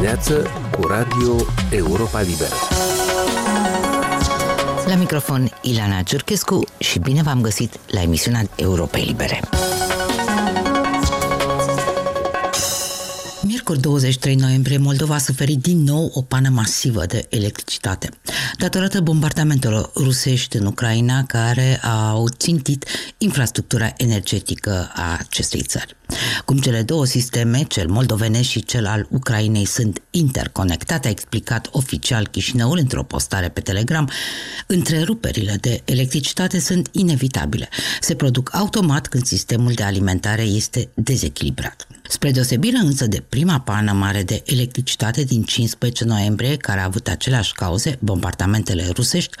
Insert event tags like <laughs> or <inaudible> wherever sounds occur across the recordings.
dimineață cu Radio Europa Liberă. La microfon Ilana Ciurchescu și bine v-am găsit la emisiunea Europei Libere. Miercuri 23 noiembrie, Moldova a suferit din nou o pană masivă de electricitate, datorată bombardamentelor rusești în Ucraina care au țintit infrastructura energetică a acestei țări. Cum cele două sisteme, cel moldovenesc și cel al Ucrainei, sunt interconectate, a explicat oficial Chișinăul într-o postare pe Telegram, întreruperile de electricitate sunt inevitabile. Se produc automat când sistemul de alimentare este dezechilibrat. Spre deosebire însă de prima pană mare de electricitate din 15 noiembrie, care a avut aceleași cauze, bombardamentele rusești,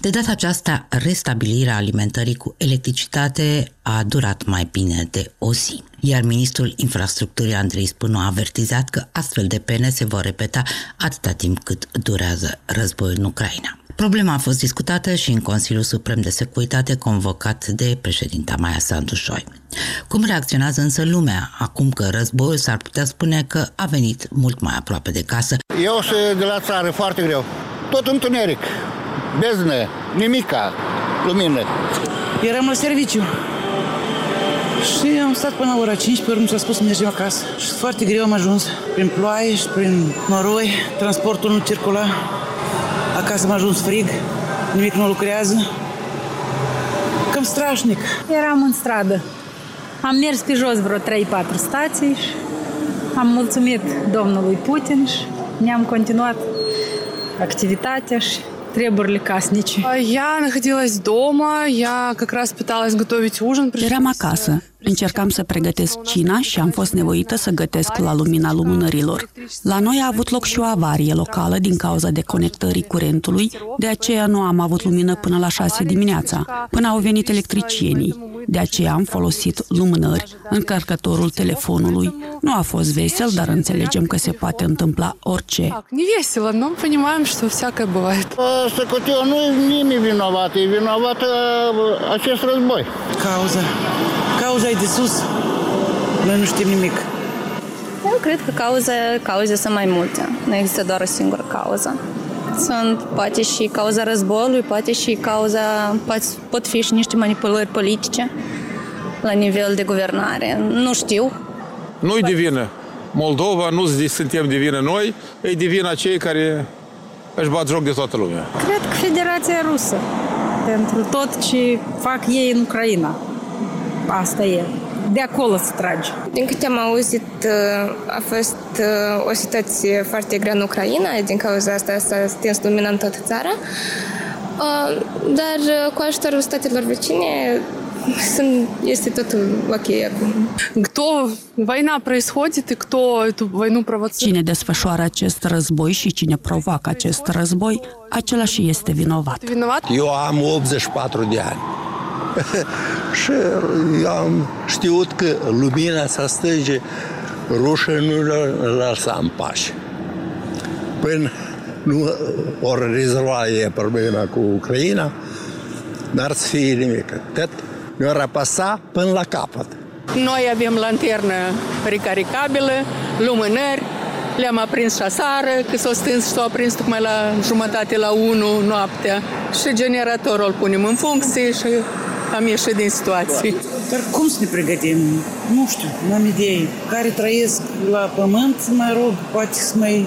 de data aceasta restabilirea alimentării cu electricitate a durat mai bine de o zi. Iar ministrul infrastructurii Andrei Spânu a avertizat că astfel de pene se vor repeta atâta timp cât durează războiul în Ucraina. Problema a fost discutată și în Consiliul Suprem de Securitate convocat de președinta Maia Sandu Șoi. Cum reacționează însă lumea acum că războiul s-ar putea spune că a venit mult mai aproape de casă? Eu sunt de la țară foarte greu. Tot întuneric, beznă, nimica, lumină. Eram la serviciu. Și am stat până la ora 5, pe urmă s-a spus să mergem acasă. Și foarte greu am ajuns, prin ploaie și prin noroi, transportul nu circula. Acasă am ajuns frig, nimic nu lucrează. Cam strașnic. Eram în stradă. Am mers pe jos vreo 3-4 stații și am mulțumit domnului Putin și ne-am continuat activitatea și treburile casnice. Я находилась дома, я как раз пыталась готовить ужин. Eram acasă. Încercam să pregătesc cina și am fost nevoită să gătesc la lumina lumânărilor. La noi a avut loc și o avarie locală din cauza deconectării curentului, de aceea nu am avut lumină până la 6 dimineața, până au venit electricienii. De aceea am folosit lumânări, încărcătorul telefonului. Nu a fost vesel, dar înțelegem că se poate întâmpla orice. Не весело, но понимаем, что всякое бывает. Asta cu tine nu e nimeni vinovat, e vinovat uh, acest război. Cauza. Cauza e de sus. Noi nu știm nimic. Eu cred că cauze, cauze sunt mai multe. Nu există doar o singură cauză. Sunt poate și cauza războiului, poate și cauza, poate, pot fi și niște manipulări politice la nivel de guvernare. Nu știu. Nu-i de vină Moldova, nu zi- suntem de vină noi, e de vină cei care își bat joc de toată lumea. Cred că Federația Rusă pentru tot ce fac ei în Ucraina Asta e. De acolo se trage. Din câte am auzit, a fost o situație foarte grea în Ucraina, din cauza asta s-a stins lumina în toată țara. Dar cu ajutorul statelor vecine <laughs> sunt, este totul ok acum. Кто война происходит и кто эту войну провоцирует? Cine desfășoară acest război și cine provoacă acest război, același este vinovat. Виноват? Eu am 84 de ani. <laughs> și eu am știut că lumina să stânge rușă nu le lăsa în pace. Până nu ori rezolva e problema cu Ucraina, n-ar să fie nimic. Tot mi-o răpăsa până la capăt. Noi avem lanternă recaricabilă, lumânări, le-am aprins și aseară, că s-o stâns și s-o aprins tocmai la jumătate la 1 noaptea. Și generatorul îl punem în funcție și am ieșit din situație. Dar cum să ne pregătim? Nu știu, nu am idei. Care trăiesc la pământ, mă rog, poate să mai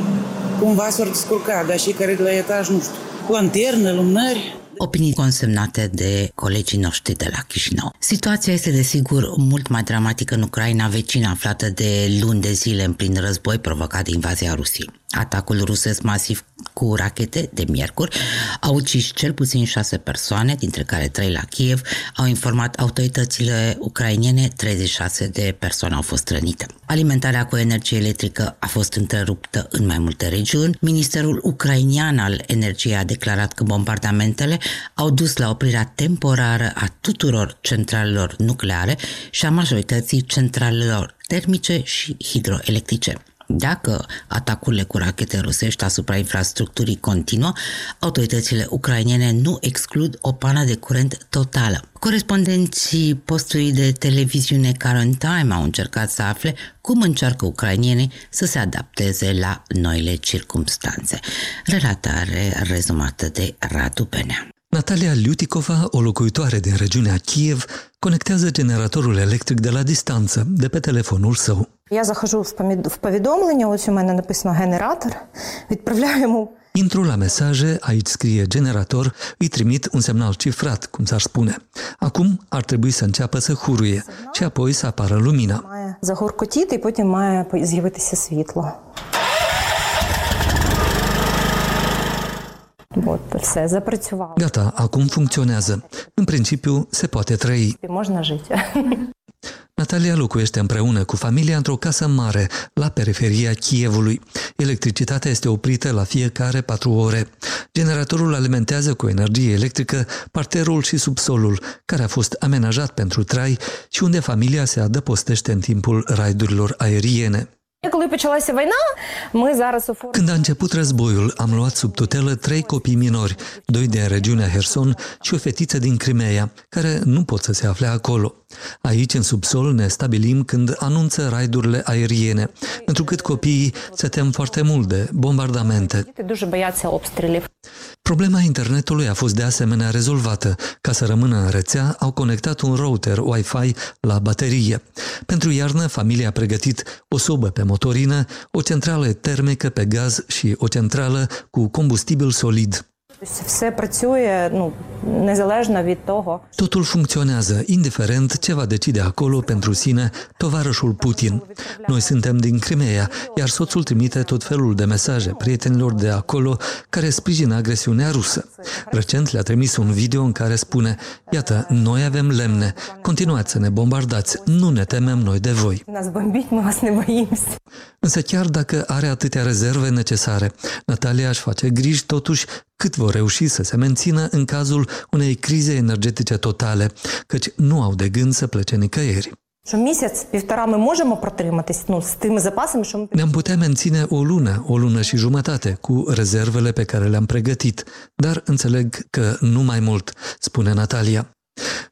cumva s-or descurca, dar și care de la etaj, nu știu, lanternă, lumânări, Opinii consemnate de colegii noștri de la Chișinău. Situația este desigur mult mai dramatică în Ucraina vecină aflată de luni de zile în plin război provocat de invazia Rusiei. Atacul rusesc masiv cu rachete de miercuri a ucis cel puțin șase persoane, dintre care trei la Kiev, au informat autoritățile ucrainiene, 36 de persoane au fost rănite. Alimentarea cu energie electrică a fost întreruptă în mai multe regiuni. Ministerul ucrainian al energiei a declarat că bombardamentele au dus la oprirea temporară a tuturor centralelor nucleare și a majorității centralelor termice și hidroelectrice. Dacă atacurile cu rachete rusești asupra infrastructurii continuă, autoritățile ucrainene nu exclud o pană de curent totală. Corespondenții postului de televiziune Current Time au încercat să afle cum încearcă ucrainienii să se adapteze la noile circumstanțe. Relatare rezumată de Radu Benea. Natalia Liutikova, o locuitoare din regiunea Kiev, conectează generatorul electric de la distanță, de pe telefonul său. Я захожу в повідомлення, ось у мене написано генератор, відправляю йому Intru la mesaje, aici scrie generator, îi trimit un semnal cifrat, cum s-ar spune. Acum ar trebui să înceapă să huruie și apoi să apară lumina. має загоркотіти, і потім має з'явитися світло. От, все, запрацювало. Gata, acum funcționează. În principiu, se poate trăi. Можна жити. <laughs> Natalia locuiește împreună cu familia într-o casă mare, la periferia Kievului. Electricitatea este oprită la fiecare patru ore. Generatorul alimentează cu energie electrică parterul și subsolul, care a fost amenajat pentru trai și unde familia se adăpostește în timpul raidurilor aeriene. Коли почалася війна, ми зараз оформили Când a început războiul, am luat sub tutelă trei copii minori, doi din regiunea Herson și o fetiță din Crimea, care nu pot să se afle acolo. Aici, în subsol, ne stabilim când anunță raidurile aeriene, întrucât copiii se tem foarte mult de bombardamente. діти дуже бояться обстрілів. Problema internetului a fost de asemenea rezolvată. Ca să rămână în rețea, au conectat un router Wi-Fi la baterie. Pentru iarnă, familia a pregătit o sobă pe motorină, o centrală termică pe gaz și o centrală cu combustibil solid. Тобто Все працює ну, незалежно від того, Totul funcționează, indiferent ce va decide acolo pentru sine tovarășul Putin. Noi suntem din Crimea, iar soțul trimite tot felul de mesaje prietenilor de acolo care sprijină agresiunea rusă. Recent le-a trimis un video în care spune Iată, noi avem lemne, continuați să ne bombardați, nu ne temem noi de voi. нас бомбіть, ми вас не боїмося. Însă chiar dacă are atâtea rezerve necesare, Natalia își face griji totuși cât vor reuși să se mențină în cazul unei crize energetice totale, căci nu au de gând să plece nicăieri. Ne-am putea menține o lună, o lună și jumătate, cu rezervele pe care le-am pregătit, dar înțeleg că nu mai mult, spune Natalia.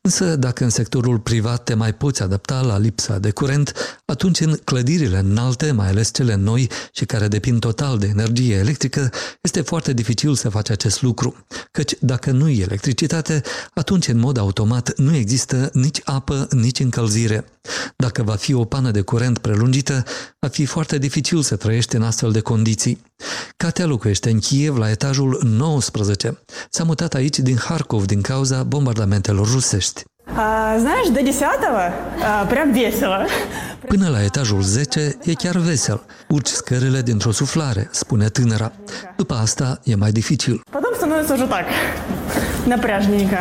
Însă, dacă în sectorul privat te mai poți adapta la lipsa de curent, atunci în clădirile înalte, mai ales cele noi și care depind total de energie electrică, este foarte dificil să faci acest lucru, căci dacă nu e electricitate, atunci în mod automat nu există nici apă, nici încălzire. Dacă va fi o pană de curent prelungită, va fi foarte dificil să trăiești în astfel de condiții. Katea locuiește în Kiev la etajul 19. S-a mutat aici din Harkov din cauza bombardamentelor rusești. А, знаешь, до десятого а, прям весело. Până la etajul 10 e chiar vesel. Urci scările dintr-o suflare, spune tânăra. După asta e mai dificil. Потом становится уже так, напряжненько.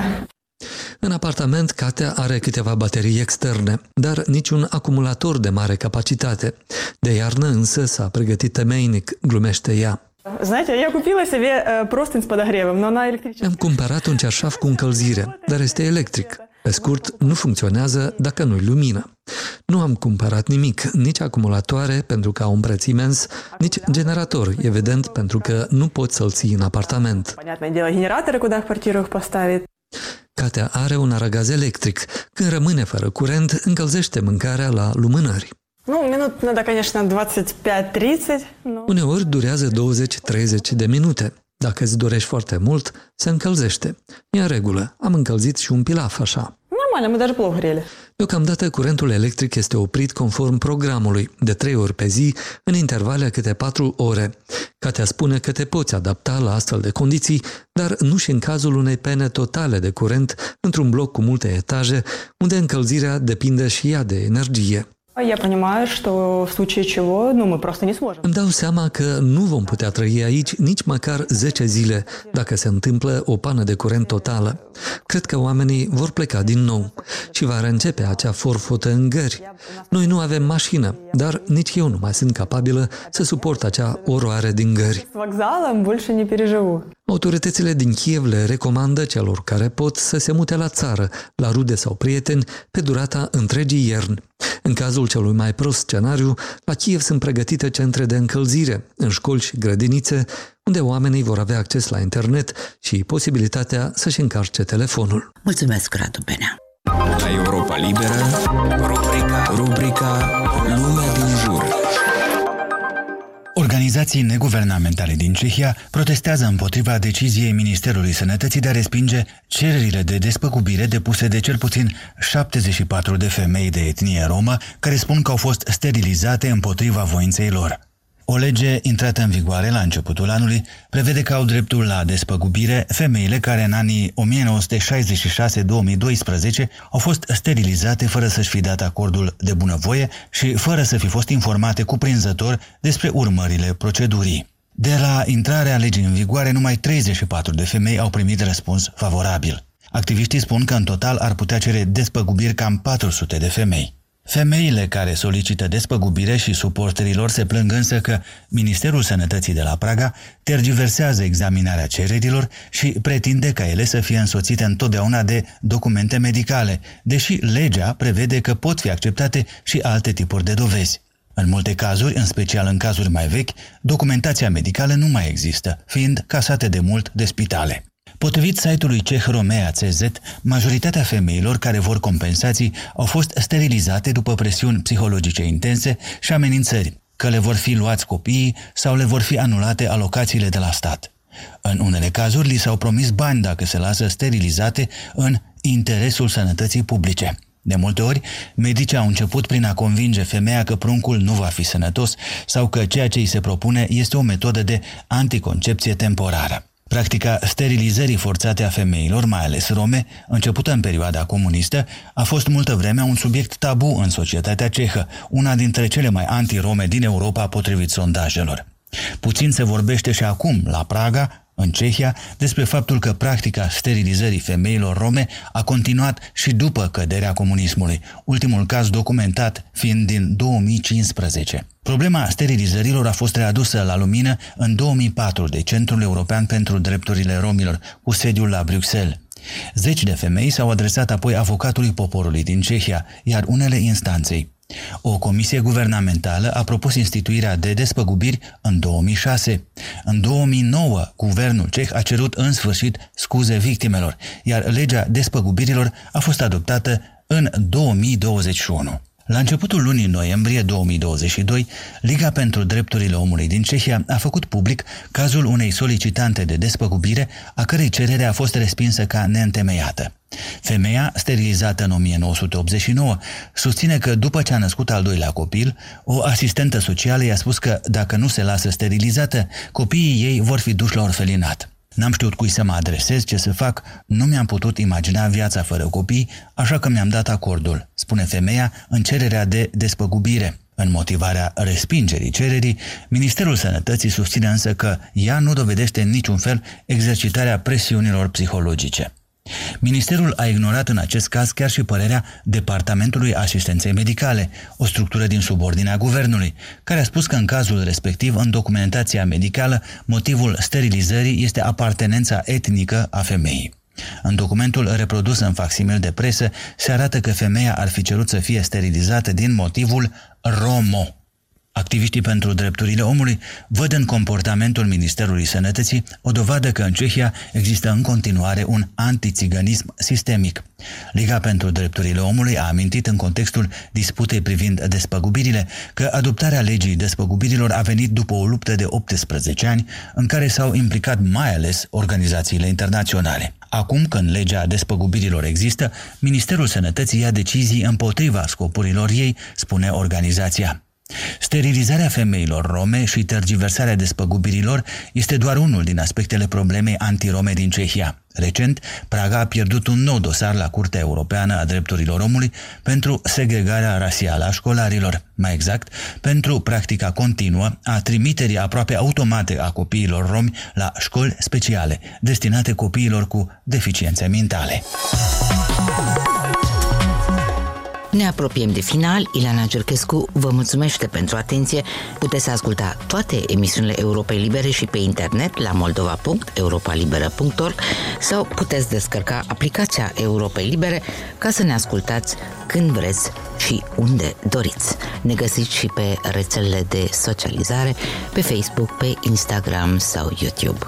În apartament, Katea are câteva baterii externe, dar niciun acumulator de mare capacitate. De iarnă însă s-a pregătit temeinic, glumește ea. Знаете, я купила себе э, простынь с подогревом, но она электрическая. Am cumpărat un ceașaf cu încălzire, dar este electric. Pe scurt, nu funcționează dacă nu-i lumină. Nu am cumpărat nimic, nici acumulatoare pentru că au un preț imens, nici generator, evident, pentru că nu poți să-l ții în apartament. Понятное дело, генераторы куда в квартиру их поставить. Katea are un aragaz electric. Când rămâne fără curent, încălzește mâncarea la lumânări. Ну, минут надо, конечно, 25-30, но... Uneori durează 20-30 de minute. Dacă îți dorești foarte mult, se încălzește. E în regulă. Am încălzit și un pilaf așa. Нормально, мы даже плов грели. Deocamdată curentul electric este oprit conform programului, de trei ori pe zi, în intervale câte patru ore. Katea spune că te poți adapta la astfel de condiții, dar nu și în cazul unei pene totale de curent într-un bloc cu multe etaje, unde încălzirea depinde și ea de energie. Я понимаю, что в случае чего, ну, мы просто не сможем. Îmi dau seama că nu vom putea trăi aici nici măcar 10 zile dacă se întâmplă o pană de curent totală. Cred că oamenii vor pleca din nou și va reîncepe acea forfotă în gări. Noi nu avem mașină, dar nici eu nu mai sunt capabilă să suport acea oroare din gări. С вокзалом больше не переживу. Autoritățile din Kiev le recomandă celor care pot să se mute la țară, la rude sau prieteni, pe durata întregii ierni. În cazul celui mai prost scenariu, la Kiev sunt pregătite centre de încălzire, în școli și grădinițe, unde oamenii vor avea acces la internet și posibilitatea să-și încarce telefonul. Mulțumesc, Radu Benea! La Europa Liberă, rubrica, rubrica Lumea din jur. Organizații neguvernamentale din Cehia protestează împotriva deciziei Ministerului Sănătății de a respinge cererile de despăgubire depuse de cel puțin 74 de femei de etnie romă care spun că au fost sterilizate împotriva voinței lor. O lege intrată în vigoare la începutul anului prevede că au dreptul la despăgubire femeile care în anii 1966-2012 au fost sterilizate fără să-și fi dat acordul de bunăvoie și fără să fi fost informate cuprinzător despre urmările procedurii. De la intrarea legii în vigoare, numai 34 de femei au primit răspuns favorabil. Activiștii spun că în total ar putea cere despăgubiri cam 400 de femei. Femeile care solicită despăgubire și suporterilor se plâng însă că Ministerul Sănătății de la Praga tergiversează examinarea cererilor și pretinde ca ele să fie însoțite întotdeauna de documente medicale, deși legea prevede că pot fi acceptate și alte tipuri de dovezi. În multe cazuri, în special în cazuri mai vechi, documentația medicală nu mai există, fiind casate de mult de spitale. Potrivit site-ului ceh Romea CZ, majoritatea femeilor care vor compensații au fost sterilizate după presiuni psihologice intense și amenințări, că le vor fi luați copiii sau le vor fi anulate alocațiile de la stat. În unele cazuri li s-au promis bani dacă se lasă sterilizate în interesul sănătății publice. De multe ori, medicii au început prin a convinge femeia că pruncul nu va fi sănătos sau că ceea ce îi se propune este o metodă de anticoncepție temporară. Practica sterilizării forțate a femeilor, mai ales rome, începută în perioada comunistă, a fost multă vreme un subiect tabu în societatea cehă, una dintre cele mai anti-rome din Europa potrivit sondajelor. Puțin se vorbește și acum, la Praga, în Cehia, despre faptul că practica sterilizării femeilor rome a continuat și după căderea comunismului, ultimul caz documentat fiind din 2015. Problema sterilizărilor a fost readusă la lumină în 2004 de Centrul European pentru Drepturile Romilor, cu sediul la Bruxelles. Zeci de femei s-au adresat apoi avocatului poporului din Cehia, iar unele instanței. O comisie guvernamentală a propus instituirea de despăgubiri în 2006. În 2009, guvernul ceh a cerut în sfârșit scuze victimelor, iar legea despăgubirilor a fost adoptată în 2021. La începutul lunii noiembrie 2022, Liga pentru Drepturile Omului din Cehia a făcut public cazul unei solicitante de despăgubire, a cărei cerere a fost respinsă ca neîntemeiată. Femeia, sterilizată în 1989, susține că după ce a născut al doilea copil, o asistentă socială i-a spus că dacă nu se lasă sterilizată, copiii ei vor fi duși la orfelinat. N-am știut cui să mă adresez, ce să fac, nu mi-am putut imagina viața fără copii, așa că mi-am dat acordul, spune femeia în cererea de despăgubire. În motivarea respingerii cererii, Ministerul Sănătății susține însă că ea nu dovedește în niciun fel exercitarea presiunilor psihologice. Ministerul a ignorat în acest caz chiar și părerea Departamentului Asistenței Medicale, o structură din subordinea guvernului, care a spus că în cazul respectiv, în documentația medicală, motivul sterilizării este apartenența etnică a femeii. În documentul reprodus în facsimil de presă se arată că femeia ar fi cerut să fie sterilizată din motivul romo, Activiștii pentru drepturile omului văd în comportamentul Ministerului Sănătății o dovadă că în Cehia există în continuare un antițiganism sistemic. Liga pentru drepturile omului a amintit în contextul disputei privind despăgubirile că adoptarea legii despăgubirilor a venit după o luptă de 18 ani în care s-au implicat mai ales organizațiile internaționale. Acum, când legea despăgubirilor există, Ministerul Sănătății ia decizii împotriva scopurilor ei, spune organizația. Sterilizarea femeilor rome și tergiversarea despăgubirilor este doar unul din aspectele problemei antirome din Cehia. Recent, Praga a pierdut un nou dosar la Curtea Europeană a Drepturilor Omului pentru segregarea rasială a școlarilor, mai exact, pentru practica continuă a trimiterii aproape automate a copiilor romi la școli speciale, destinate copiilor cu deficiențe mentale. Ne apropiem de final. Ileana Gerchescu vă mulțumește pentru atenție. Puteți asculta toate emisiunile Europei Libere și pe internet la moldova.europalibera.org sau puteți descărca aplicația Europei Libere ca să ne ascultați când vreți și unde doriți. Ne găsiți și pe rețelele de socializare, pe Facebook, pe Instagram sau YouTube.